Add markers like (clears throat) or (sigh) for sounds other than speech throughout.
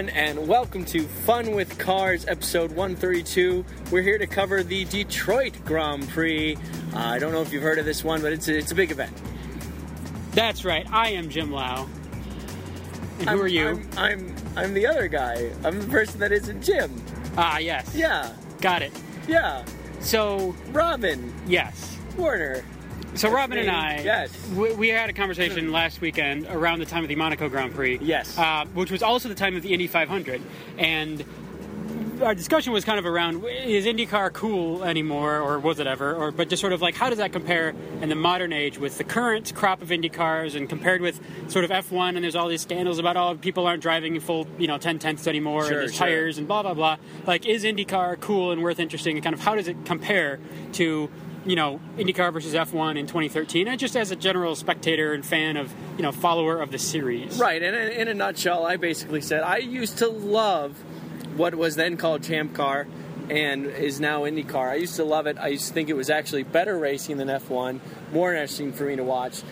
everyone, and welcome to Fun with Cars, episode 132. We're here to cover the Detroit Grand Prix. Uh, I don't know if you've heard of this one, but it's a, it's a big event. That's right. I am Jim Lau. And who I'm, are you? I'm, I'm I'm the other guy. I'm the person that isn't Jim. ah, yes. Yeah, Got it. yeah. So, Robin yes. Warner. So Robin and. I, Yes. we, we had a conversation last weekend around the time of the Monaco Grand Prix. Yes. Uh, which was also the time of the Indy 500, and our discussion was kind of around is IndyCar cool anymore, or was it ever? Or but just sort of like how does that compare in the modern age with the current crop of IndyCars, and compared with sort of F1, and there's all these scandals about all oh people aren't driving full you know 10 tenths anymore, Sure, and there's sure. tires and blah blah blah. Like is IndyCar cool and worth interesting, and kind of how does it compare to you know IndyCar versus F1 in 2013, and just as a general spectator and fan of you know follower of the series. Right, and in, a nutshell, I basically said I used to love what was then called Champ Car and is now IndyCar. I used to love it. I used to think it was actually better racing than F1, more interesting for me to watch.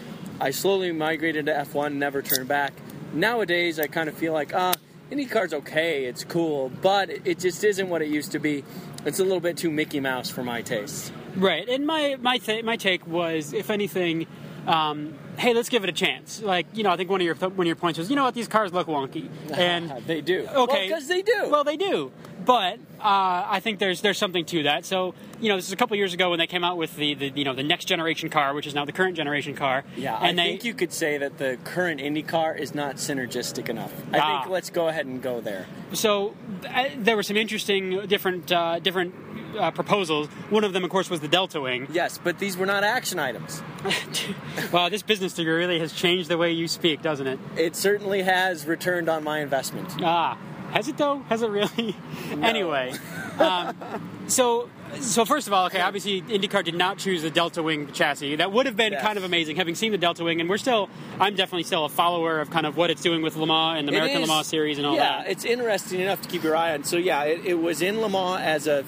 I slowly migrated to F1, never turned back. Nowadays, I kind of feel like, ah, IndyCar's okay, it's cool, but it just isn't what it used to be. It's a little bit too Mickey Mouse for my taste. Right, and my my th- my take was, if anything, um, hey, let's give it a chance. Like you know, I think one of your one of your points was, you know what, these cars look wonky, (laughs) and they do. okay, because they do. Well, they do, but uh, I think there's there's something to that. So you know, this is a couple years ago when they came out with the, the you know the next generation car, which is now the current generation car. Yeah, and I they think you could say that the current IndyCar is not synergistic enough. I Ah. think let's go ahead and go there. So uh, there were some interesting different uh, different uh, proposals. One of them, of course, was the Delta Wing. Yes, but these were not action items. (laughs) wow, this business degree really has changed the way you speak, doesn't it? It certainly has returned on my investment. Ah, has it though? Has it really? anyway, um, so so first of all, okay, obviously IndyCar did not choose the Delta Wing chassis. That would have been Yes. kind of amazing, having seen the Delta Wing, and we're still, I'm definitely still a follower of kind of what it's doing with Le Mans and the It American Le Mans series and all yeah, that. Yeah, it's interesting enough to keep your eye on. So yeah, it, it was in Le Mans as a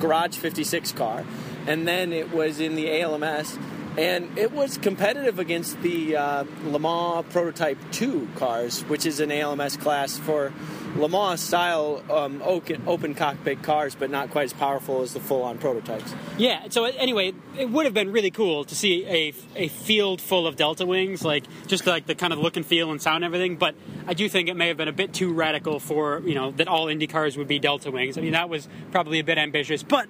Garage 56 car, and then it was in the ALMS, and it was competitive against the uh, Le Mans Prototype 2 cars, which is an ALMS class for Le Mans style um, open, open cockpit cars, but not quite as powerful as the full-on prototypes. Yeah. So anyway, it would have been really cool to see a, a field full of Delta Wings, like just like the kind of look and feel and sound and everything. But I do think it may have been a bit too radical for you know that all Indy cars would be Delta Wings. I mean that was probably a bit ambitious, but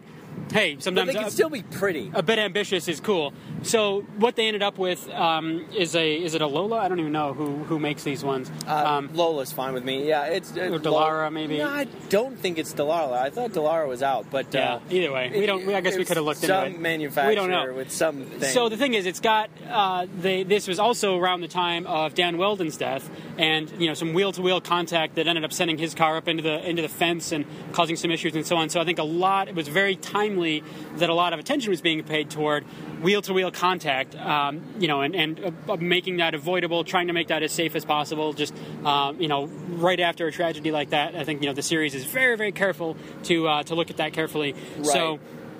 hey, But sometimes they can uh, still be pretty. a bit ambitious is cool. So what they ended up with um, is a is it a Lola? I don't even know who who makes these ones. Uh, um, Lola's fine with me. Yeah, it's uh, Or Dallara, maybe? No, I don't think it's Dallara. I thought Dallara was out, but yeah. uh, Either way, we don't. We, I guess we could have looked some into it. manufacturer We don't know. with some. So the thing is, it's got uh, they, this was also around the time of Dan Wheldon's death, and you know some wheel-to-wheel contact that ended up sending his car up into the into the fence and causing some issues and so on. So I think a lot it was very timely that a lot of attention was being paid toward wheel-to-wheel contact, um, you know, and, and uh, making that avoidable, trying to make that as safe as possible. Just um, you know, right after a tragedy like that, I think you know the series is very very careful to uh, to look at that carefully. right. So.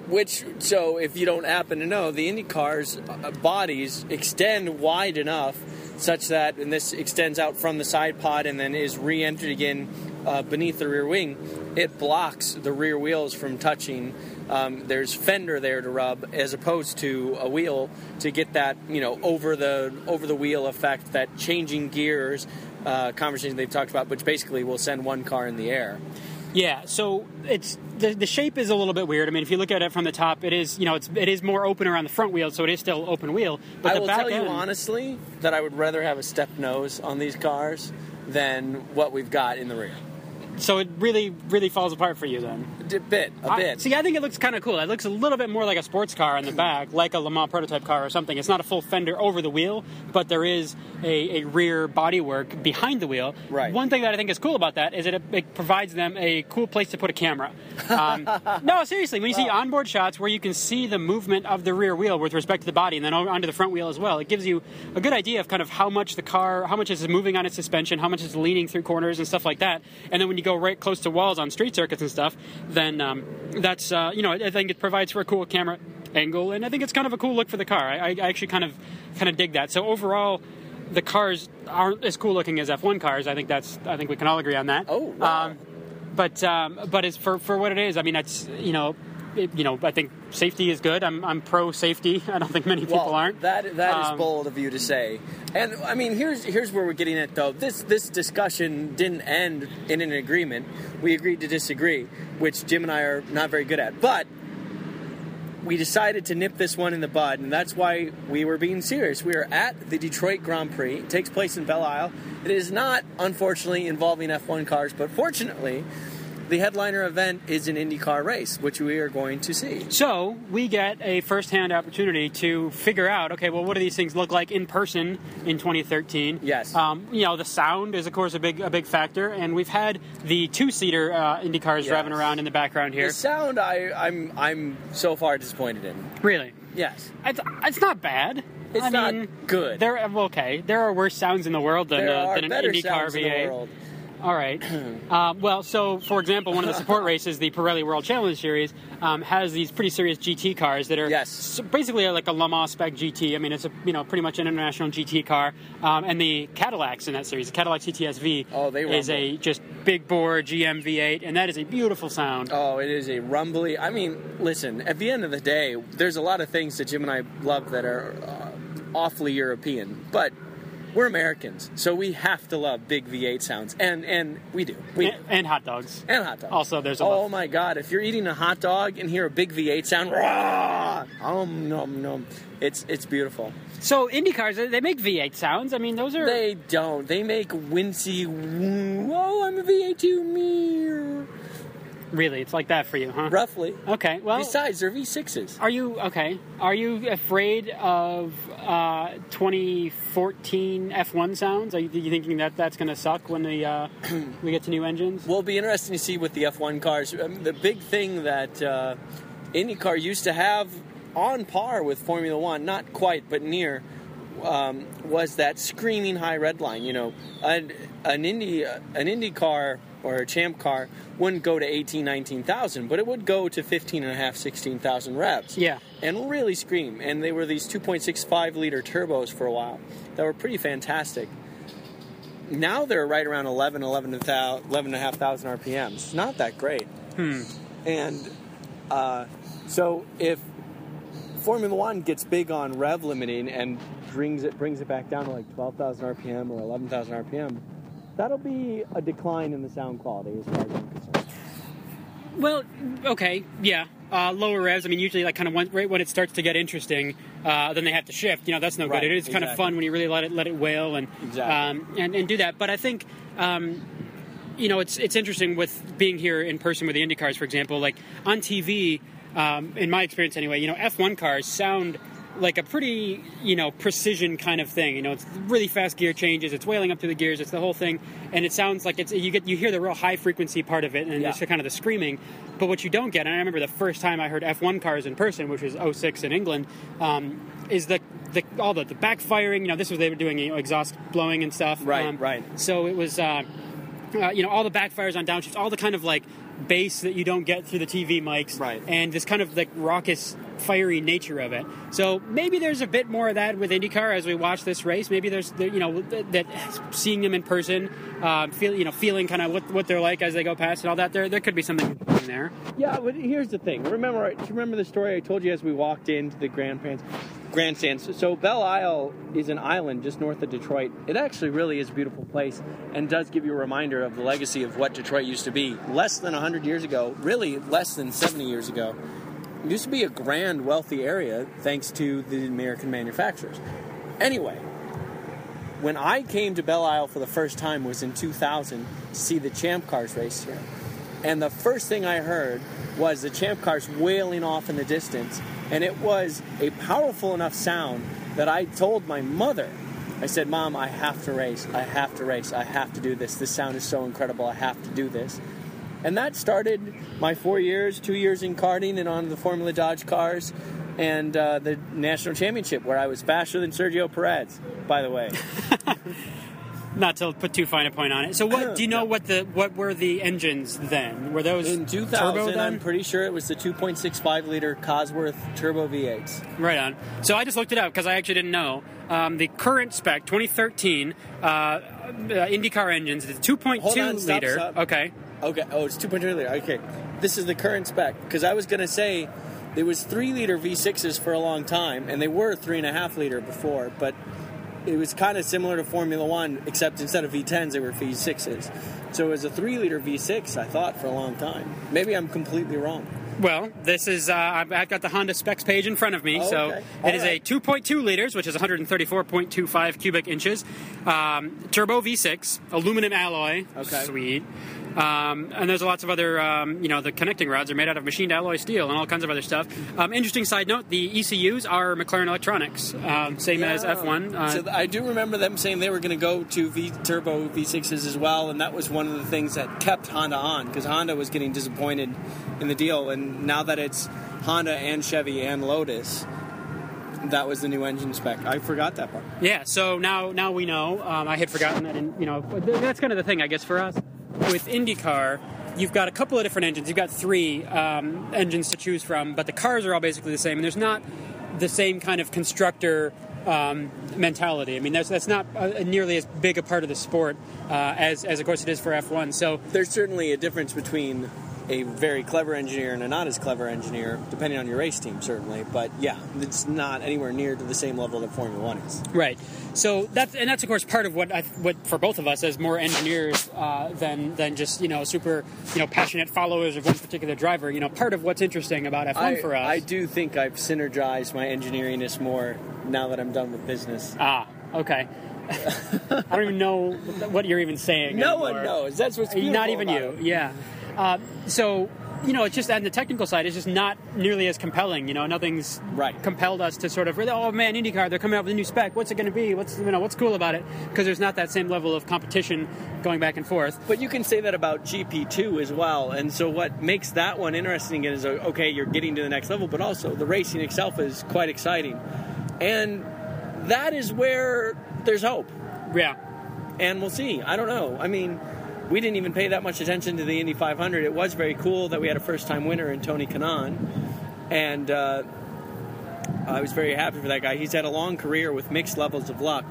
Which, so if you don't happen to know, the Indy cars' uh, bodies extend wide enough such that, and this extends out from the side pod and then is re-entered again uh, beneath the rear wing. It blocks the rear wheels from touching. Um, there's fender there to rub, as opposed to a wheel to get that, you know, over the over the wheel effect, that changing gears uh, conversation they've talked about, which basically will send one car in the air. Yeah, so it's the, the shape is a little bit weird. I mean, if you look at it from the top, it is you know it's it is more open around the front wheel, so it is still open wheel. But I the will tell end, you honestly that I would rather have a step nose on these cars than what we've got in the rear. So it really really falls apart for you then. A bit, a I- bit. see, I think it looks kind of cool. It looks a little bit more like a sports car in the back, like a Le Mans prototype car or something. It's not a full fender over the wheel, but there is a, a rear bodywork behind the wheel. Right. One thing that I think is cool about that is that it, it provides them a cool place to put a camera. Um, (laughs) no, seriously, when you see onboard shots where you can see the movement of the rear wheel with respect to the body and then onto the front wheel as well, it gives you a good idea of kind of how much the car, how much is moving on its suspension, how much is leaning through corners and stuff like that. And then when you go right close to walls on street circuits and stuff, then um, that's uh, you know I think it provides for a cool camera angle, and I think it's kind of a cool look for the car. I, I actually kind of kind of dig that. So overall, the cars aren't as cool looking as F1 cars. I think that's I think we can all agree on that. Oh, wow. Um, but um, but it's for for what it is. I mean, that's you know. It, you know, I think safety is good. I'm, I'm pro safety. (laughs) I don't think many people well, aren't. That that is Um, bold of you to say. And I mean, here's here's where we're getting at though. This this discussion didn't end in an agreement. We agreed to disagree, which Jim and I are not very good at. But we decided to nip this one in the bud, and that's why we were being serious. We are at the Detroit Grand Prix. It takes place in Belle Isle. It is not, unfortunately, involving F1 cars, but fortunately, the headliner event is an IndyCar race, which we are going to see. So we get a first-hand opportunity to figure out, okay, well, what do these things look like in person in 2013? Yes. Um, you know, the sound is, of course, a big a big factor, and we've had the two-seater uh, Indy cars Yes. driving around in the background here. The sound, I, I'm I'm so far disappointed in. Really, Yes. it's, it's not bad. It's I not mean, good. There, okay, there are worse sounds in the world than, uh, than an IndyCar sounds in the V8. world. All right. (clears throat) um, well, so for example, one of the support races, the Pirelli World Challenge Series, um, has these pretty serious GT cars that are Yes. basically like a Le Mans spec GT. I mean, it's a you know pretty much an international GT car. Um, and the Cadillacs in that series, the Cadillac CTS-V, Oh, they is a just big bore GM V8, and that is a beautiful sound. Oh, it is a rumbly. I mean, listen. At the end of the day, there's a lot of things that Jim and I love that are uh, awfully European, but we're Americans, so we have to love big V8 sounds, and and we do. We And, and hot dogs. and hot dogs. Also, there's a oh my God! If you're eating a hot dog and hear a big V8 sound, rah, um, nom, nom, it's it's beautiful. So Indy cars, they they make V8 sounds. I mean, those are They don't. They make wincy. Whoa! I'm a V8 too. Me. Really. It's like that for you, huh? Roughly. Okay. Well, Besides, they're V6s. Are you okay? Are you afraid of uh, 2014 F1 sounds? Are you, you thinking that that's going to suck when the uh, (clears throat) we get to new engines? Well, it'll be interesting to see with the F1 cars. Um, the big thing that uh, IndyCar used to have on par with Formula One, not quite, but near, um, was that screaming high red line. You know, an, an Indy an Indy car or a Champ car wouldn't go to 18, 19,000, but it would go to 15 and a half, 16,000 revs. Yeah. And really scream. And they were these 2.65 liter turbos for a while that were pretty fantastic. Now they're right around 11, 11, 11,500 RPMs. It's not that great. Hmm. And uh, so if Formula One gets big on rev limiting and brings it brings it back down to like 12,000 RPM or 11,000 RPM, that'll be a decline in the sound quality as far as I'm concerned. Well, okay, yeah. Uh, lower revs. I mean, usually, like, kind of when, right when it starts to get interesting, uh, then they have to shift. You know, that's no Right, good. It is kind of fun when you really let it let it wail and Exactly. um, and, and do that. But I think. Um, you know, it's it's interesting with being here in person with the Indy cars, for example. Like on TV, um, in my experience anyway, you know, F1 cars sound like a pretty you know precision kind of thing. You know, it's really fast gear changes. It's wailing up through the gears. It's the whole thing, and it sounds like it's you get you hear the real high frequency part of it, and Yeah. it's kind of the screaming. But what you don't get, and I remember the first time I heard F1 cars in person, which was 06 in England, um, is the, the all the, the backfiring. You know, this was they were doing you know exhaust blowing and stuff. Right, Um, right. So it was. Uh, uh, you know all the backfires on downshifts, all the kind of like bass that you don't get through the TV mics, Right. And this kind of like raucous, fiery nature of it. So maybe there's a bit more of that with IndyCar as we watch this race. Maybe there's there- you know that, seeing them in person, uh, feel you know feeling kind of what, what they're like as they go past and all that. There there could be something in there. Yeah, but here's the thing. Remember, remember the story I told you as we walked into the grandstands? Grandstands. So Belle Isle is an island just north of Detroit. It actually really is a beautiful place, and does give you a reminder of the legacy of what Detroit used to be. Less than 100 years ago, really less than 70 years ago, used to be a grand, wealthy area thanks to the American manufacturers. Anyway, when I came to Belle Isle for the first time was in 2000 to see the Champ Cars race here. And the first thing I heard was the Champ Cars wailing off in the distance. And it was a powerful enough sound that I told my mother, I said, Mom, I have to race. I have to race. I have to do this. This sound is so incredible. I have to do this. And that started my four years, two years in karting and on the Formula Dodge cars and uh, the national championship where I was faster than Sergio Perez, by the way. (laughs) not to put too fine a point on it. So, what do you know? What the what were the engines then? Were those In 2000. I'm pretty sure it was the 2.65 liter Cosworth turbo V8s. Right on. So I just looked it up because I actually didn't know. Um, the current spec, 2013 uh, uh, IndyCar engines, the 2.2 on, stop, liter. stop. Okay. Okay. Oh, it's 2.2 liter. Okay. This is the current spec because I was going to say there was three liter V6s for a long time, and they were three and a half liter before, but it was kind of similar to Formula One, except instead of V10s, they were V6s. So it was a three liter V6, I thought, for a long time. Maybe I'm completely wrong. Well, this is, uh, I've got the Honda specs page in front of me. Oh, so okay. it is All a 2.2 liters, which is 134.25 cubic inches. Um, turbo V6, aluminum alloy. Okay. Sweet. Um, and there's lots of other, um, you know, the connecting rods are made out of machined alloy steel and all kinds of other stuff. Um, interesting side note: the ECUs are McLaren Electronics, um, same as F1. Uh, so I do remember them saying they were going to go to V turbo V6s as well, and that was one of the things that kept Honda on because Honda was getting disappointed in the deal, and now that it's Honda and Chevy and Lotus, that was the new engine spec. I forgot that part. Yeah, so now now we know. Um, I had forgotten that, and you know that's kind of the thing, I guess, for us with IndyCar. You've got a couple of different engines. You've got three um, engines to choose from, but the cars are all basically the same, and there's not the same kind of constructor um, mentality. I mean, that's that's not uh, nearly as big a part of the sport uh, as as of course it is for F1. So There's certainly a difference between a very clever engineer and a not as clever engineer, depending on your race team, certainly. But yeah, it's not anywhere near to the same level that Formula One is. Right. So that's and that's of course part of what I, what for both of us as more engineers uh, than than just you know super you know passionate followers of one particular driver. You know, part of what's interesting about F1 I, for us. I do think I've synergized my engineeringness more now that I'm done with business. ah, okay. (laughs) I don't even know what you're even saying. No anymore. one knows. That's what's beautiful Not even you. it. Yeah. Uh, so you know, it's just on the technical side, it's just not nearly as compelling. You know, nothing's Right. compelled us to sort of, oh man, IndyCar, they're coming out with a new spec. What's it going to be? What's you know, what's cool about it? Because there's not that same level of competition going back and forth. But you can say that about GP2 as well. And so what makes that one interesting is uh, okay, you're getting to the next level, but also the racing itself is quite exciting. And that is where there's hope. Yeah. And we'll see. I don't know. I mean, we didn't even pay that much attention to the Indy 500. It was very cool that we had a first time winner in Tony Kanaan. And uh, I was very happy for that guy. He's had a long career with mixed levels of luck.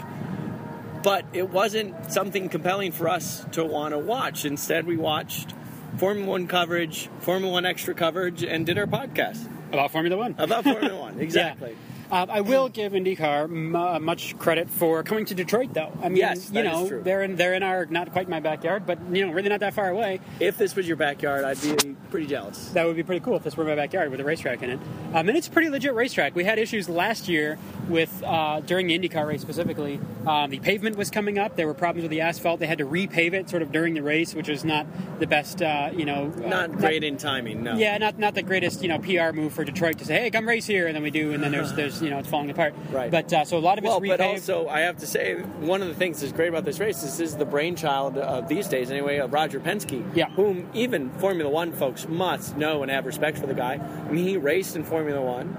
But it wasn't something compelling for us to want to watch. Instead, we watched Formula One coverage, Formula One extra coverage, and did our podcast About Formula One. about Formula One. (laughs) Exactly. Yeah. Uh, I will give IndyCar m- uh, much credit for coming to Detroit, though. I mean, Yes, you is know, true. they're in they're in our not quite my backyard, but you know, really not that far away. If this was your backyard, I'd be pretty jealous. That would be pretty cool if this were my backyard with a racetrack in it. Um, and it's a pretty legit racetrack. We had issues last year with uh, during the IndyCar race specifically. Um, the pavement was coming up. There were problems with the asphalt. They had to repave it sort of during the race, which was not the best. Uh, you know, uh, Not great in timing, no. Yeah, not not the greatest you know PR move for Detroit to say, "Hey, come race here," and then we do, and then there's (laughs) there's you know it's falling apart. Right. But uh, so a lot of it's Well, repaved. but also I have to say one of the things that's great about this race is this is the brainchild of these days anyway of Roger Penske, Yeah. whom even Formula One folks must know and have respect for the guy. I mean, he raced in Formula One,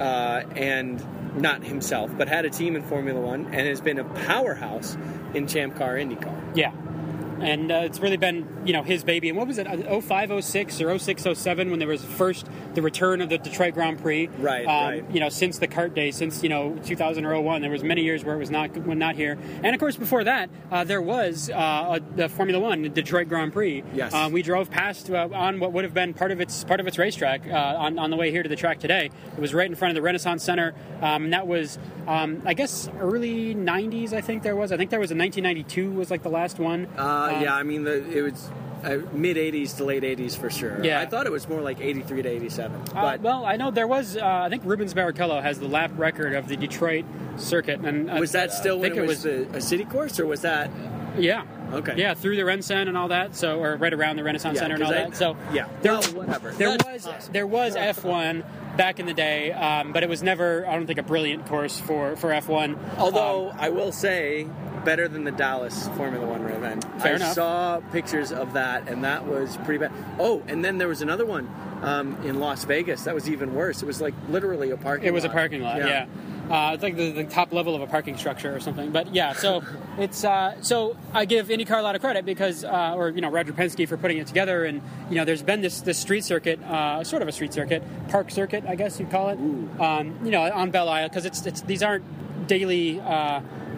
uh, and not himself, but had a team in Formula One, and has been a powerhouse in Champ Car IndyCar. Yeah. And uh, it's really been, you know, his baby. And what was it, uh, 05, 06 or 06, 07 when there was first the return of the Detroit Grand Prix? Right, um, right. You know, since the CART day, since, you know, 2000 or 01, there was many years where it was not when not here. And of course, before that, uh, there was uh, a, the Formula One, the Detroit Grand Prix. Yes. Uh, we drove past uh, on what would have been part of its part of its racetrack uh, on, on the way here to the track today. It was right in front of the Renaissance Center. Um, and that was, um, I guess, early 90s, I think there was. I think there was a 1992 was like the last one. Uh, Um, yeah, I mean the, it was uh, mid '80s to late '80s for sure. Yeah. I thought it was more like '83 to '87, Uh, well, I know there was. Uh, I think Rubens Barrichello has the lap record of the Detroit circuit, and uh, was that still I when think it was, a, a city course, or was that yeah, Okay. yeah, through the Renaissance and all that. So, or right around the Renaissance Yeah, Center and all I- that. So, yeah. there, Well, whatever. There That's was there was (laughs) F1 back in the day, um, but it was never. I don't think a brilliant course for for F1. Although Um, I will say, better than the Dallas Formula One event. Fair I enough. saw pictures of that, and that was pretty bad. Oh, and then there was another one um, in Las Vegas. That was even worse. It was like literally a parking. It was a parking lot, yeah. Uh, it's like the, the top level of a parking structure or something. But yeah, so (laughs) it's uh, so I give IndyCar a lot of credit because, uh, or you know, Roger Penske for putting it together. And you know, there's been this this street circuit, uh, sort of a street circuit, park circuit, I guess you'd call it. Um, you know, on Belle Isle because it's it's these aren't daily.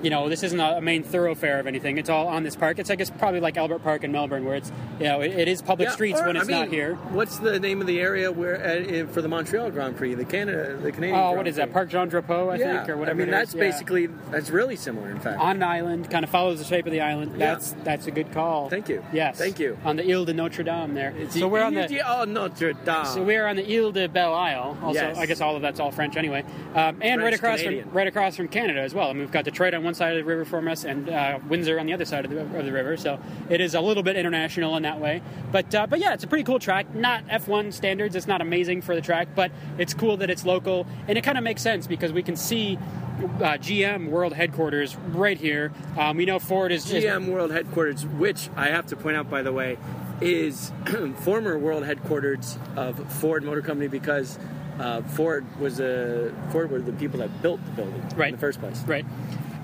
You know, this isn't a main thoroughfare of anything. It's all on this park. It's, I guess, probably like Albert Park in Melbourne, where it's, you know, it, it is public Yeah, streets or, when it's I mean, not here. What's the name of the area where uh, for the Montreal Grand Prix, the Canada, the Canadian? Oh, Grand what is that? Prix? Park Jean Drapeau, I yeah, think, or whatever. I mean, that's is. Yeah. basically that's really similar. In fact, on an island, kind of follows the shape of the island. That's that's a good call. Thank you. Yes. Thank you. On the Ile de Notre Dame there. It's so we're on the oh Notre Dame. so we're on the Ile de Belle Isle. Also, Yes. I guess all of that's all French anyway. Um, and right across from right across from Canada as well. I mean, we've got Detroit on one side of the river from us, and uh, Windsor on the other side of the, of the river. So it is a little bit international in that way. But uh, but yeah, it's a pretty cool track. Not F1 standards. It's not amazing for the track, but it's cool that it's local, and it kind of makes sense because we can see. Uh, GM World Headquarters right here. Um, we know Ford is, is GM World Headquarters, which I have to point out, by the way, is (clears throat) former world headquarters of Ford Motor Company because uh, Ford was a Ford were the people that built the building Right. in the first place. right.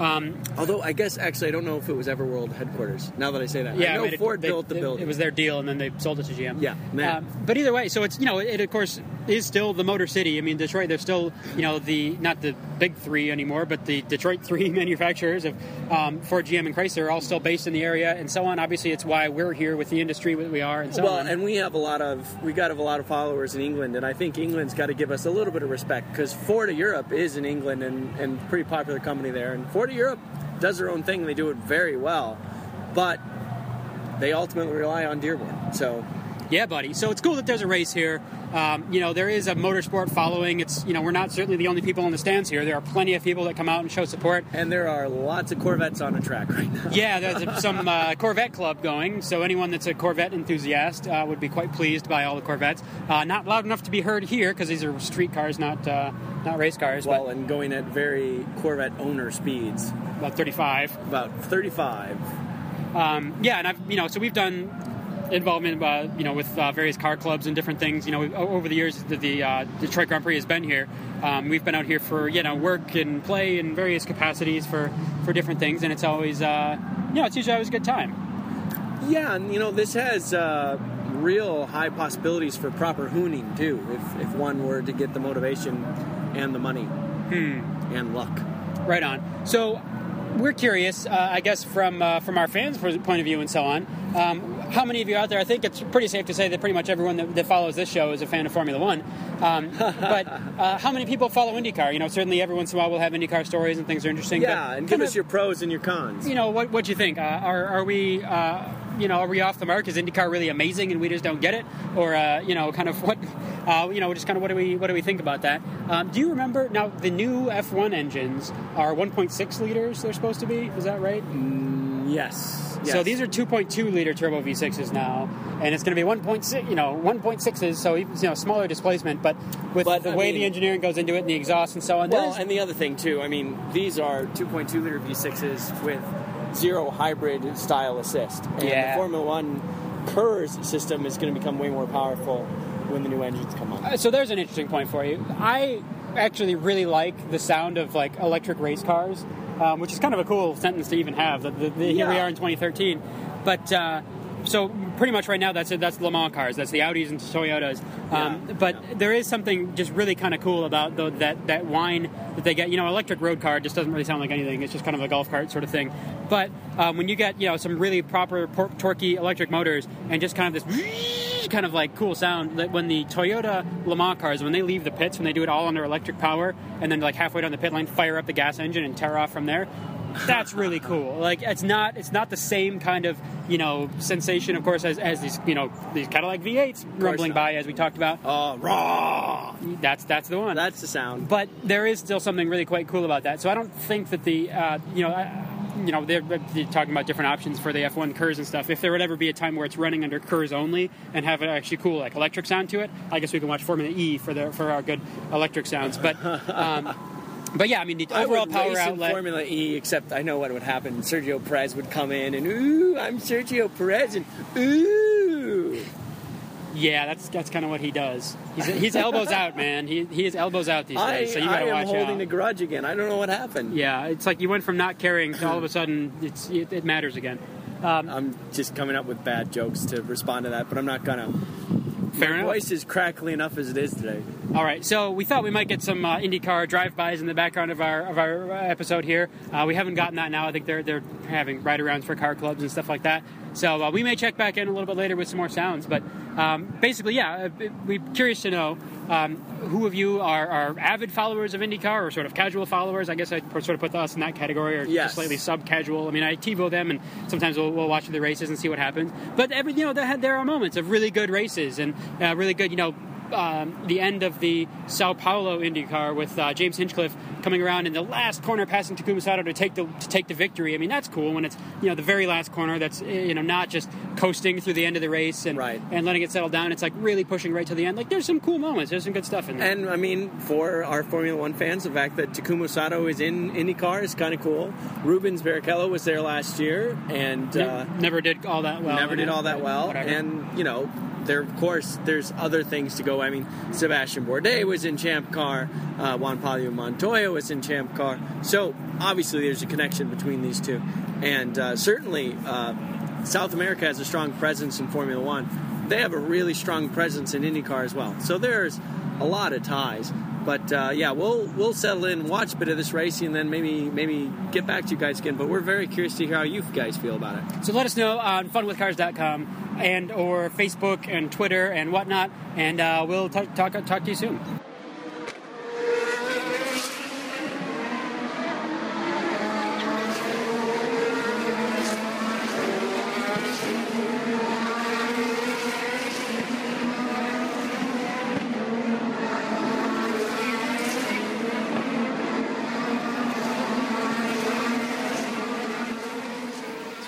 Um, Although I guess actually I don't know if it was ever world headquarters. Now that I say that, Yeah, I know mean, it- Ford they- built the it- building. It was their deal, and then they sold it to GM. Yeah, man. Um, but either way, so it's you know it of course is still the Motor City. I mean Detroit, they're still you know the not the big three anymore, but the Detroit three (laughs) manufacturers of um, Ford, GM, and Chrysler are all still based in the area and so on. Obviously, it's why we're here with the industry that we are and so on. well, on. and we have a lot of we got a lot of followers in England, and I think England's got to give us a little bit of respect because Ford of Europe is in England and and pretty popular company there, and Ford of Europe does their own thing. They do it very well, but they ultimately rely on Dearborn. So Yeah, buddy. So it's cool that there's a race here. Um, you know, there is a motorsport following. It's you know we're not certainly the only people in the stands here. There are plenty of people that come out and show support. and there are lots of Corvettes on the track right now. Yeah, there's a, some uh, Corvette club going, so anyone that's a Corvette enthusiast uh, would be quite pleased by all the Corvettes. Uh, not loud enough to be heard here because these are street cars, not uh, not race cars, Well, and going at very Corvette owner speeds, about 35. about 35. Um, yeah, and I've you know so we've done involvement uh, you know with uh, various car clubs and different things. You know, over the years that the uh, Detroit Grand Prix has been here, um, we've been out here for you know work and play in various capacities for for different things, and it's always uh, you know it's usually always a good time. Yeah, and you know this has uh, real high possibilities for proper hooning too. If if one were to get the motivation and the money and luck. Right on. So we're curious, uh, I guess, from uh, from our fans' point of view and so on. Um, how many of you out there? I think it's pretty safe to say that pretty much everyone that, that follows this show is a fan of Formula One. Um, (laughs) but uh, how many people follow IndyCar? You know, certainly every once in a while we'll have IndyCar stories and things are interesting. Yeah, and give us of, your pros and your cons. you know, what what do you think? Uh, are are we? Uh, you know, are we off the mark? Is IndyCar really amazing and we just don't get it, or uh, you know, kind of (laughs) what, uh, you know, just kind of what do we what do we think about that? Um, do you remember now the new F1 engines are 1.6 liters? They're supposed to be. Is that right? Yes. So these are 2.2 liter turbo V6s now, and it's going to be 1.6, you know, 1.6s, so you know, smaller displacement, but with But, the I way mean- the engineering goes into it and the exhaust and so on. Well, and the other thing too. I mean, these are 2.2 liter V6s with zero hybrid style assist, and Yeah. the Formula One KERS system is going to become way more powerful when the new engines come on. Uh, so there's an interesting point for you. I actually really like the sound of like electric race cars, um, which is kind of a cool sentence to even have. The, Here we are in 2013, but. Uh, so pretty much right now, that's it. That's the Le Mans cars. That's the Audis and Toyotas. Um, Yeah. but Yeah. there is something just really kind of cool about the, that that whine that they get. You know, electric road car just doesn't really sound like anything. It's just kind of a golf cart sort of thing. But um, when you get you know some really proper por- torquey electric motors and just kind of this (laughs) kind of like cool sound that when the Toyota Le Mans cars when they leave the pits when they do it all under electric power and then like halfway down the pit line fire up the gas engine and tear off from there. That's really cool. Like it's not it's not the same kind of you know sensation, of course, as, as these you know these Cadillac V8s rumbling by as we talked about. Oh, raw! That's that's the one. That's the sound. but there is still something really quite cool about that. So I don't think that the uh, you know. I, you know, they're, they're talking about different options for the F1 KERS and stuff. If there would ever be a time where it's running under KERS only and have an actually cool like electric sound to it, I guess we can watch Formula E for the for our good electric sounds. But um, (laughs) but yeah, I mean the I overall power outlet. Formula E, except I know what would happen. Sergio Perez would come in and ooh, I'm Sergio Perez, and ooh, Yeah, that's that's kind of what he does. He's, he's elbows out, man. He he is elbows out these I, days, so you gotta watch out. I am holding out. a grudge again. I don't know what happened. yeah, it's like you went from not caring to all of a sudden it's it, it matters again. Um, I'm just coming up with bad jokes to respond to that, but I'm not gonna. Fair My enough. voice is crackly enough as it is today. All right, so we thought we might get some uh, IndyCar drive-bys in the background of our of our uh, episode here. Uh, we haven't gotten that now. I think they're they're having ride-arounds for car clubs and stuff like that. So uh, we may check back in a little bit later with some more sounds. But um, basically, yeah, uh, we're curious to know um, who of you are, are avid followers of IndyCar or sort of casual followers. I guess I sort of put us in that category, or Yes. just slightly sub-casual. I mean, I TiVo them, and sometimes we'll, we'll watch the races and see what happens. But every you know, there, there are moments of really good races and uh, really good, you know um, the end of the Sao Paulo IndyCar with uh, James Hinchcliffe coming around in the last corner, passing Takuma Sato to take the to take the victory. I mean, that's cool when it's you know the very last corner. That's eh, you know not just coasting through the end of the race and Right. and letting it settle down. It's like really pushing right to the end. Like there's some cool moments. There's some good stuff in there. And I mean, for our Formula One fans, the fact that Takuma Sato is in IndyCar is kind of cool. Rubens Barrichello was there last year, and Ne- uh, never did all that well. never did all that well. whatever. And you know, there of course there's other things to go. I mean, Sébastien Bourdais was in Champ Car, uh, Juan Pablo Montoya was in Champ Car. So obviously there's a connection between these two, and uh, certainly uh, South America has a strong presence in Formula One. They have a really strong presence in IndyCar as well. So there's a lot of ties. But uh, yeah, we'll we'll settle in, watch a bit of this racing, and then maybe maybe get back to you guys again. But we're very curious to hear how you guys feel about it. So let us know on funwithcars.com and or Facebook and Twitter and whatnot, and uh, we'll talk, talk talk to you soon.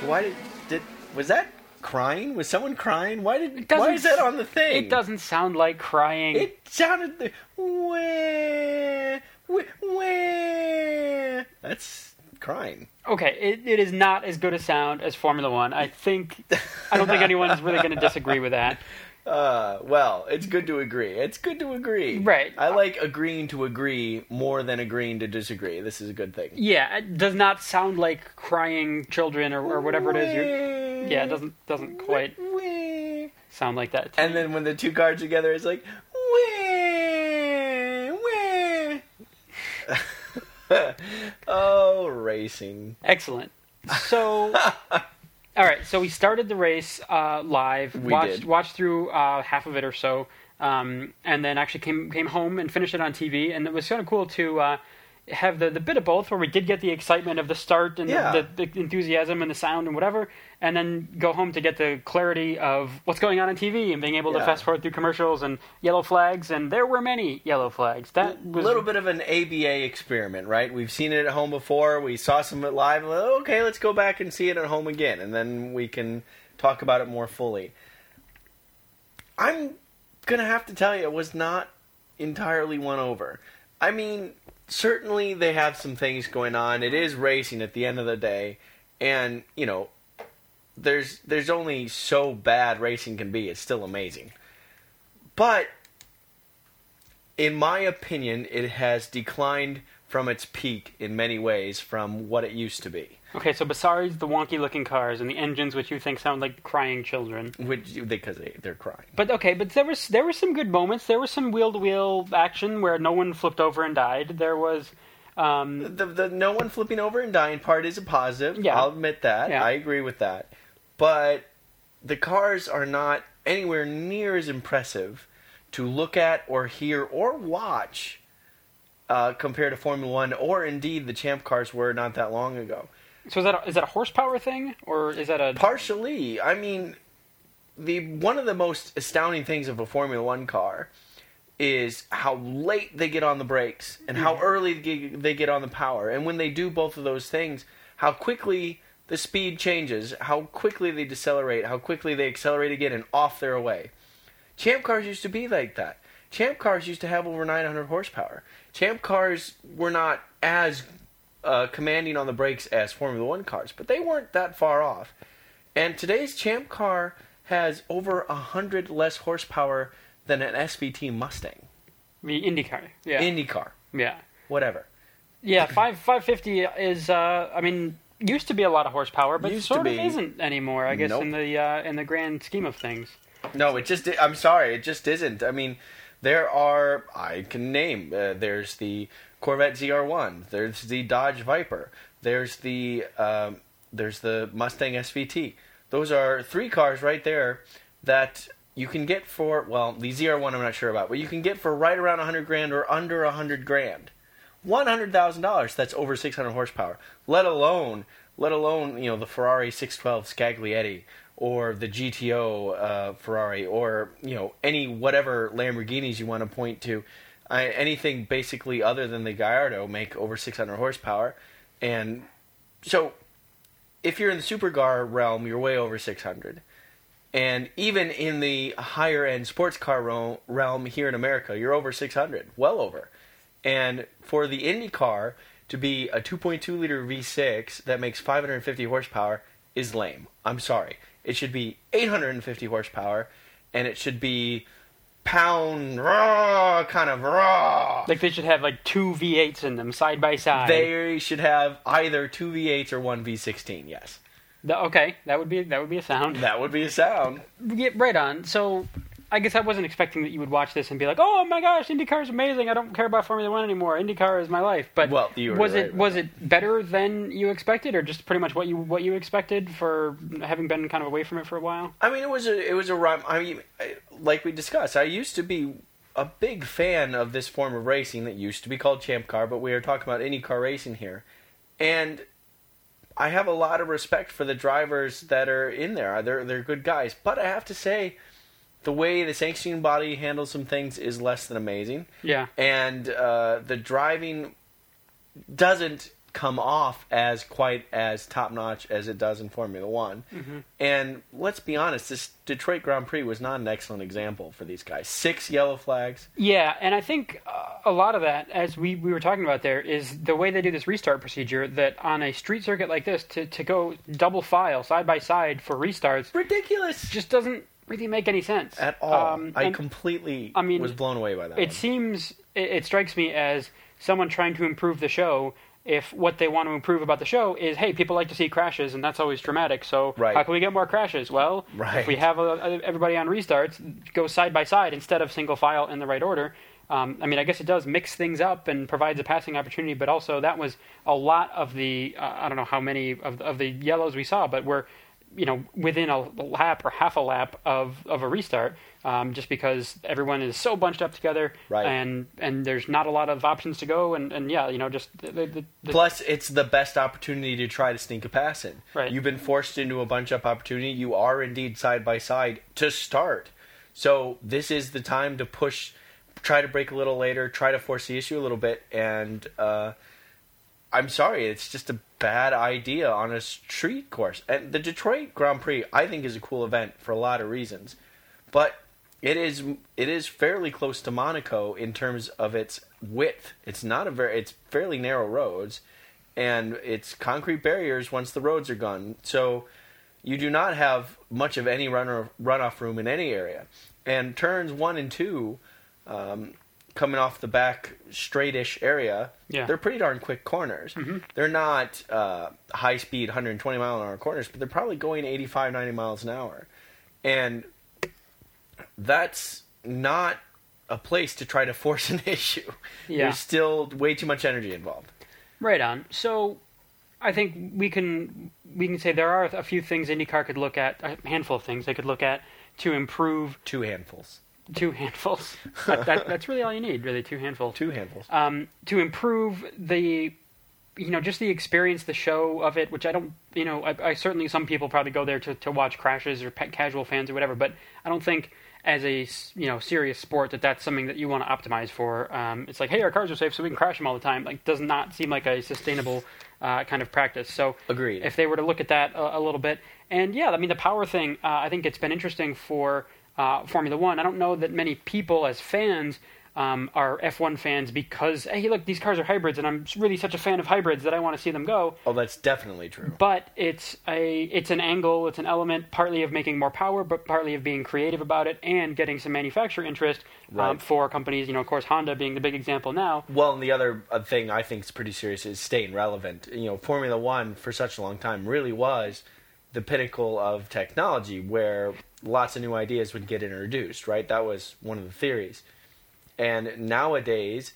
So why did, did was that crying? Was someone crying? Why did why is that on the thing? It doesn't sound like crying. It sounded wah, wah. That's crying. Okay, it, it is not as good a sound as Formula One. I think I don't think anyone is really going to disagree with that. (laughs) Uh, well, it's good to agree. It's good to agree. Right. I like agreeing to agree more than agreeing to disagree. This is a good thing. Yeah, it does not sound like crying children or, or whatever it is. You're, yeah, it doesn't doesn't quite Wah. sound like that. to And me. then when the two cars together, it's like wah, wah. (laughs) oh, racing. excellent. So, (laughs) all right. So we started the race uh, live. We watched did. watched through uh, half of it or so, um, and then actually came came home and finished it on TV. And it was kind of cool to. Uh, have the, the bit of both where we did get the excitement of the start and Yeah. the, the, the enthusiasm and the sound and whatever, and then go home to get the clarity of what's going on on TV and being able to fast forward through commercials and yellow flags, and there were many yellow flags. That A little bit of an ABA experiment, right? We've seen it at home before. We saw some of it live. Oh, okay, let's go back and see it at home again, and then we can talk about it more fully. I'm gonna have to tell you, it was not entirely won over. I mean, certainly they have some things going on. It is racing at the end of the day, and you know, there's there's only so bad racing can be. It's still amazing, but in my opinion, it has declined from its peak in many ways from what it used to be. Okay. So besides the wonky looking cars and the engines, which you think sound like crying children, Which because they, they're crying. but okay, but there was there were some good moments. There was some wheel to wheel action where no one flipped over and died. There was. Um, The, the no one flipping over and dying part is a positive. Yeah. I'll admit that. Yeah. I agree with that. But the cars are not anywhere near as impressive to look at or hear or watch uh, compared to Formula One or indeed the Champ cars were not that long ago. So is that a, is that a horsepower thing or is that a Partially, I mean, the one of the most astounding things of a Formula One car is how late they get on the brakes and how mm-hmm. early they get- they get on the power. And when they do both of those things, how quickly the speed changes, how quickly they decelerate, how quickly they accelerate again, and off they're away. Champ cars used to be like that. Champ cars used to have over 900 horsepower. Champ cars were not as uh, commanding on the brakes as Formula One cars, but they weren't that far off. And today's Champ car has over a hundred less horsepower than an SVT Mustang. The IndyCar. Yeah. IndyCar, yeah. whatever. Yeah. Five five fifty is. Uh, I mean, used to be a lot of horsepower, but Used sort of isn't anymore. I guess Nope. in the uh, in the grand scheme of things. No, it just. I'm sorry, it just isn't. I mean, there are. I can name. Uh, there's the Corvette ZR1. There's the Dodge Viper. There's the. Um, there's the Mustang SVT. Those are three cars right there that you can get for. Well, the ZR1 I'm not sure about, but you can get for right around 100 grand or under 100 grand. One hundred thousand dollars. That's over 600 horsepower. Let alone, let alone, you know, the Ferrari 612 Scaglietti or the GTO uh, Ferrari or you know any whatever Lamborghinis you want to point to. Anything basically other than the Gallardo make over 600 horsepower, and so if you're in the supercar realm, you're way over 600. And even in the higher end sports car ro- realm here in America, you're over 600, well over. And for the Indy car to be a 2.2 liter V6 that makes 550 horsepower is lame. I'm sorry. It should be 850 horsepower, and it should be pound raw, kind of raw. Like they should have like two V8s in them side by side. They should have either two V8s or one V16. Yes, The- okay, that would be that would be a sound. that would be a sound. Yeah, right on. So, I guess I wasn't expecting that you would watch this and be like, "Oh my gosh, IndyCar is amazing. I don't care about Formula One anymore. IndyCar is my life." But Well, was right it was it better than you expected, or just pretty much what you what you expected for having been kind of away from it for a while? I mean, it was a it was a. I mean, like we discussed, I used to be a big fan of this form of racing that used to be called Champ Car, but we are talking about IndyCar racing here, and I have a lot of respect for the drivers that are in there. They're they're good guys, but I have to say, the way the sanctioning body handles some things is less than amazing Yeah, and uh, the driving doesn't come off as quite as top notch as it does in Formula One. And let's be honest, this Detroit Grand Prix was not an excellent example for these guys. Six yellow flags. yeah, and I think uh, a lot of that, as we we were talking about there, is the way they do this restart procedure. That on a street circuit like this, to to go double file side by side for restarts Ridiculous just doesn't really make any sense at all. Um, I completely I mean, was blown away by that. it one. seems it, it strikes me as someone trying to improve the show if what they want to improve about the show is hey people like to see crashes and that's always dramatic so Right. how can we get more crashes well Right. if we have uh everybody on restarts go side by side instead of single file in the right order um, I mean, I guess it does mix things up and provides a passing opportunity, but also that was a lot of the uh, I don't know how many of, of the yellows we saw, but we're you know within a lap or half a lap of, of a restart, um, just because everyone is so bunched up together, Right. and and there's not a lot of options to go, and, and yeah, you know, just the, the, the, Plus, it's the best opportunity to try to sneak a pass in. Right. You've been forced into a bunch up opportunity. You are indeed side by side to start. So this is the time to push, try to break a little later, try to force the issue a little bit. And uh, I'm sorry, it's just a bad idea on a street course. And the Detroit Grand Prix, I think, is a cool event for a lot of reasons, but it is it is fairly close to Monaco in terms of its width. It's not a very it's fairly narrow roads, and it's concrete barriers once the roads are gone. So you do not have much of any runner runoff room in any area. And turns one and two, um, coming off the back straightish area, Yeah. they're pretty darn quick corners. They're not uh, high speed 120 mile an hour corners, but they're probably going 85, 90 miles an hour. And that's not a place to try to force an (laughs) issue. Yeah. There's still way too much energy involved. Right on. So, I think we can we can say there are a few things IndyCar could look at, a handful of things they could look at to improve Two handfuls. Two handfuls. (laughs) that, that, that's really all you need, really, two handfuls. Two handfuls. Um, to improve the, you know, just the experience, the show of it, which I don't, you know, I, I certainly some people probably go there to, to watch crashes or casual fans or whatever, but I don't think as a you know serious sport that that's something that you want to optimize for. Um, it's like, hey, our cars are safe, so we can crash them all the time. Like, does not seem like a sustainable uh, kind of practice. So, Agreed. If they were to look at that a, a little bit, and yeah, I mean, the power thing, uh, I think it's been interesting for uh, Formula One. I don't know that many people as fans. um, are F1 fans because hey, look, these cars are hybrids, and I'm really such a fan of hybrids that I want to see them go. Oh, that's definitely true. But it's a it's an angle, it's an element, partly of making more power, but partly of being creative about it and getting some manufacturer interest um, for companies. You know, of course, Honda being the big example now. Well, and the other uh, thing I think is pretty serious is staying relevant. You know, Formula One for such a long time really was the pinnacle of technology, where lots of new ideas would get introduced. Right, that was one of the theories. And nowadays,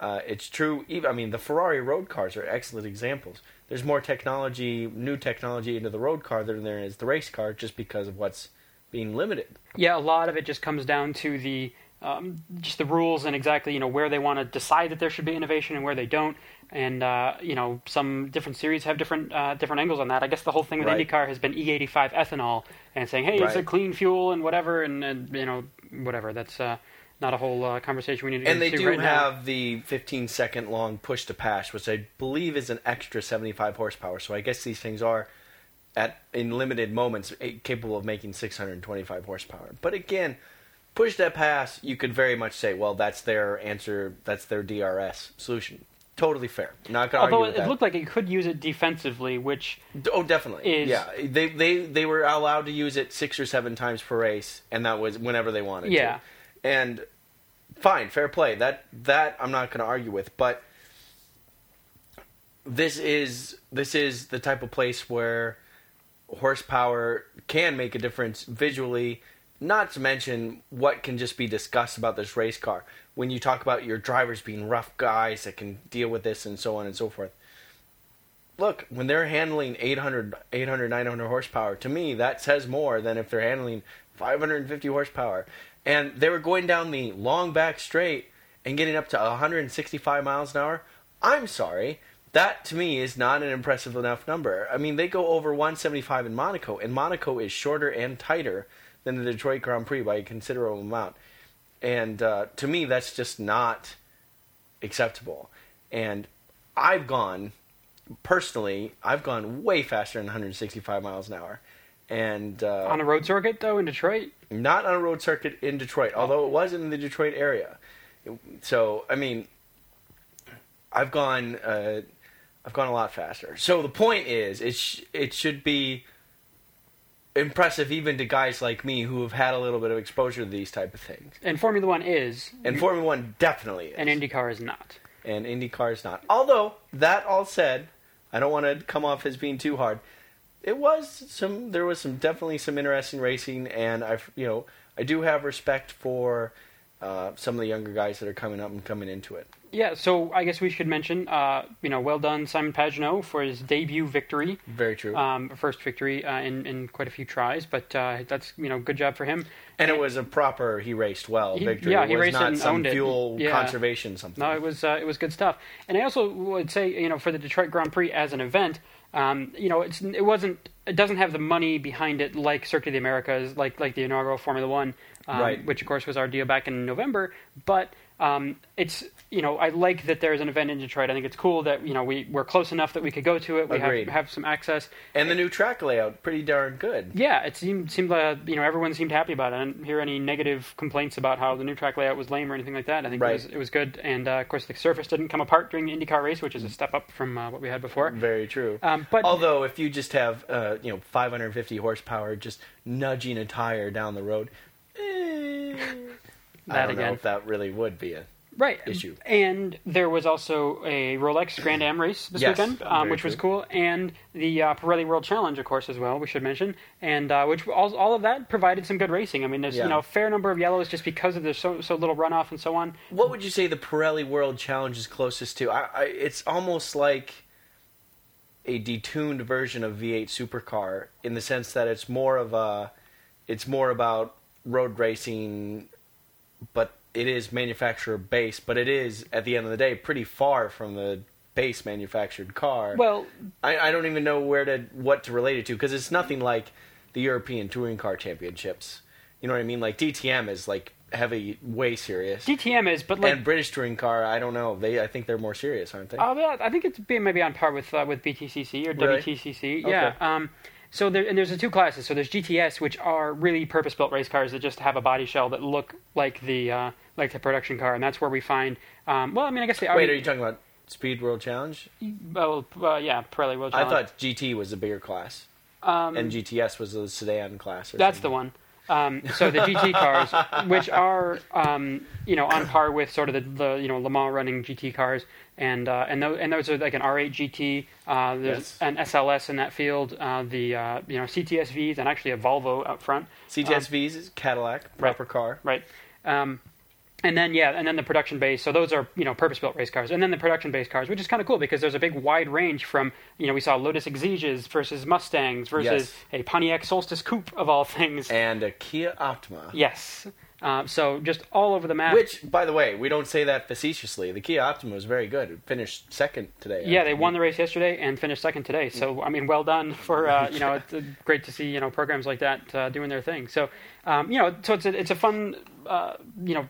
uh, it's true. Even I mean, the Ferrari road cars are excellent examples. There's more technology, new technology into the road car than there is the race car, just because of what's being limited. Yeah, a lot of it just comes down to the um, just the rules and exactly you know where they want to decide that there should be innovation and where they don't. And uh, you know, some different series have different uh, different angles on that. I guess the whole thing with Right. IndyCar has been E85 ethanol and saying, hey, it's a clean fuel and whatever, and, and you know, whatever. That's uh, not a whole uh, conversation we need to get And they do right now. have the 15 second long push to pass, which I believe is an extra 75 horsepower. So I guess these things are at in limited moments eh, capable of making 625 horsepower. But again, push that pass, you could very much say, well, that's their answer, that's their DRS solution. Totally fair. Not gonna Although argue it, with it that. looked like it could use it defensively, which Oh, definitely. is- yeah, they they they were allowed to use it six or seven times per race, and that was whenever they wanted Yeah. to. And fine, fair play. That that I'm not going to argue with, but this is this is the type of place where horsepower can make a difference visually. Not to mention what can just be discussed about this race car. When you talk about your drivers being rough guys that can deal with this and so on and so forth look, when they're handling 800, 800, 900 horsepower, to me, that says more than if they're handling 550 horsepower. And they were going down the long back straight and getting up to 165 miles an hour. I'm sorry. That to me is not an impressive enough number. I mean, they go over 175 in Monaco, and Monaco is shorter and tighter than the Detroit Grand Prix by a considerable amount. And uh, to me, that's just not acceptable. And I've gone personally, I've gone way faster than 165 miles an hour, and uh, on a road circuit though in Detroit, not on a road circuit in Detroit, although it was in the Detroit area. So I mean, I've gone, uh, I've gone a lot faster. So the point is, it sh- it should be impressive even to guys like me who have had a little bit of exposure to these type of things. and Formula One is, And Formula One definitely is. and IndyCar is not. and IndyCar is not. Although that all said, I don't want to come off as being too hard. It was some. There was some definitely some interesting racing, and I, you know, I do have respect for uh, some of the younger guys that are coming up and coming into it. Yeah, so I guess we should mention, uh, you know, well done Simon Pagenaud for his debut victory, Very true. um, first victory uh, in in quite a few tries, but uh, that's you know good job for him. and it was a proper. He raced well. He- victory. yeah, it he was raced it not and some owned it. fuel Yeah. conservation something. No, it was uh, it was good stuff. And I also would say, you know, for the Detroit Grand Prix as an event, um, you know, it's it wasn't it doesn't have the money behind it like Circuit of the Americas, like like the inaugural Formula One, um, Right. which of course was our deal back in November. But um, it's you know I like that there's an event in Detroit. I think it's cool that you know we we're close enough that we could go to it. We Agreed. have have some access. and the new track layout, pretty darn good. Yeah, it seemed seemed like you know everyone seemed happy about it. I didn't hear any negative complaints about how the new track layout was lame or anything like that. I think Right. it was it was good, and uh, of course the surface didn't come apart during the IndyCar race, which is a step up from uh, what we had before. Very true. Um, but Although, if you just have uh, you know 550 horsepower just nudging a tire down the road, eh, I That don't know if that really would be a right issue. And there was also a Rolex Grand Am race this Yes, weekend, um, which was cool, and the uh, Pirelli World Challenge, of course, as well. We should mention, and uh, which all, all of that provided some good racing. I mean, there's Yeah. you know a fair number of yellows just because of there's so so little runoff and so on. What would you say the Pirelli World Challenge is closest to? I, I, it's almost like a detuned version of V8 Supercar in the sense that it's more of a, it's more about road racing, but it is manufacturer based. But it is at the end of the day pretty far from the base manufactured car. Well, I, I don't even know where to what to relate it to because it's nothing like the European Touring Car Championships. You know what I mean? Like DTM is like heavy, way serious. DTM is, but like and British Touring Car, I don't know. They, I think they're more serious, aren't they? Uh, yeah, I think it's being maybe on par with uh, with BTCC or Really? WTCC. Okay. Yeah. Um, so there, and there's the two classes. So there's GTS, which are really purpose-built race cars that just have a body shell that look like the uh, like the production car, and that's where we find. Um, well, I mean, I guess they Wait, are you talking about Speed World Challenge? Well, uh, yeah, Pirelli World Challenge. I thought GT was the bigger class, um, and GTS was the sedan class. Or That's the one. Um, so the GT (laughs) cars, which are um, you know on par with sort of the, the you know Le Mans running GT cars, and uh, and those and those are like an R8 GT. Uh, there's Yes. an SLS in that field. Uh, the uh, you know CTSVs and actually a Volvo out front. CTSVs is Cadillac, proper car. Right. Um, and then yeah, and then the production base. So those are you know purpose-built race cars, and then the production base cars, which is kind of cool because there's a big wide range from you know we saw Lotus Exiges versus Mustangs versus Yes. a Pontiac Solstice Coupe of all things. And a Kia Optima. Yes. Uh, so just all over the map. Which, by the way, we don't say that facetiously. The Kia Optima was very good. It finished second today. yeah, they won the race yesterday and finished second today. So I mean, well done for uh, you know. (laughs) It's uh, great to see you know programs like that uh, doing their thing. So um, you know, so it's a, it's a fun uh, you know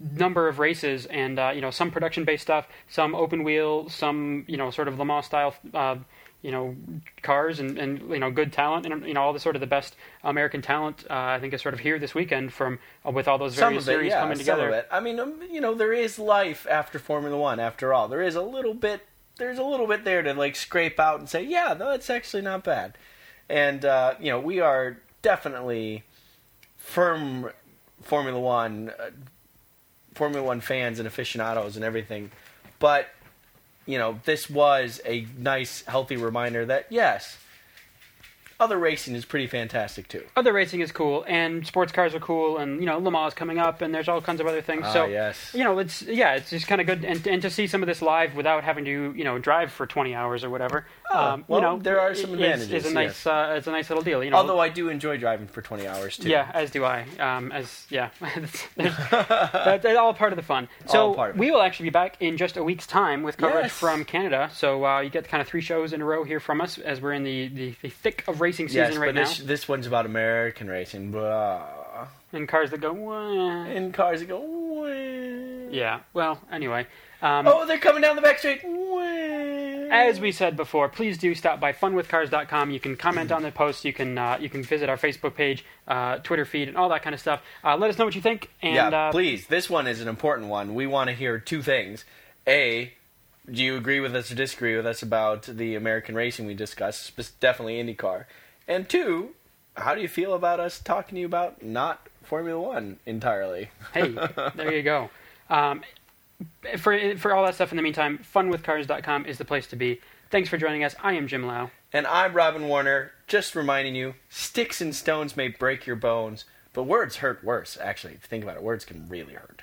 number of races and uh, you know some production based stuff, some open wheel, some you know sort of Le Mans style. You know, cars and, and you know good talent and you know all the sort of the best American talent. Uh, I think is sort of here this weekend from uh, with all those Some various of it, series yeah, coming some together. of it. I mean, um, you know, there is life after Formula One. After all, there is a little bit. There's a little bit there to like scrape out and say, yeah, no, that's actually not bad. And uh, you know, we are definitely firm Formula One, uh, Formula One fans and aficionados and everything. But you know, this was a nice, healthy reminder that yes, other racing is pretty fantastic too. other racing is cool and sports cars are cool and you know Le Mans is coming up and there's all kinds of other things. Ah, so yes. you know it's yeah it's just kind of good and, and to see some of this live without having to you know drive for 20 hours or whatever. Um, Oh, well, you know there are some advantages, Is, a nice yes. uh, it's a nice little deal. You know. Although I do enjoy driving for 20 hours too. yeah, as do I. Um, as yeah, (laughs) (laughs) that's, that's all part of the fun. So All part of it. we will actually be back in just a week's time with coverage Yes. from Canada. So uh, you get kind of three shows in a row here from us as we're in the, the, the thick of racing season Yes, right now. this this one's about American racing. Blah. And cars that go. "Wah." And cars that go. Wah. Yeah. Well, anyway. Um, Oh, they're coming down the back straight. Wah. As we said before, please do stop by funwithcars.com. You can comment on the post. You can uh, you can visit our Facebook page, uh, Twitter feed, and all that kind of stuff. Uh, let us know what you think. And yeah, uh, please. This one is an important one. We want to hear two things. A, do you agree with us or disagree with us about the American racing we discussed, definitely IndyCar? And two, how do you feel about us talking to you about not Formula One entirely? hey, there you go. (laughs) Um, for for all that stuff in the meantime, funwithcars.com is the place to be. Thanks for joining us. I am Jim Lau. And I'm Robin Warner, just reminding you sticks and stones may break your bones, but words hurt worse, actually. Think about it, words can really hurt.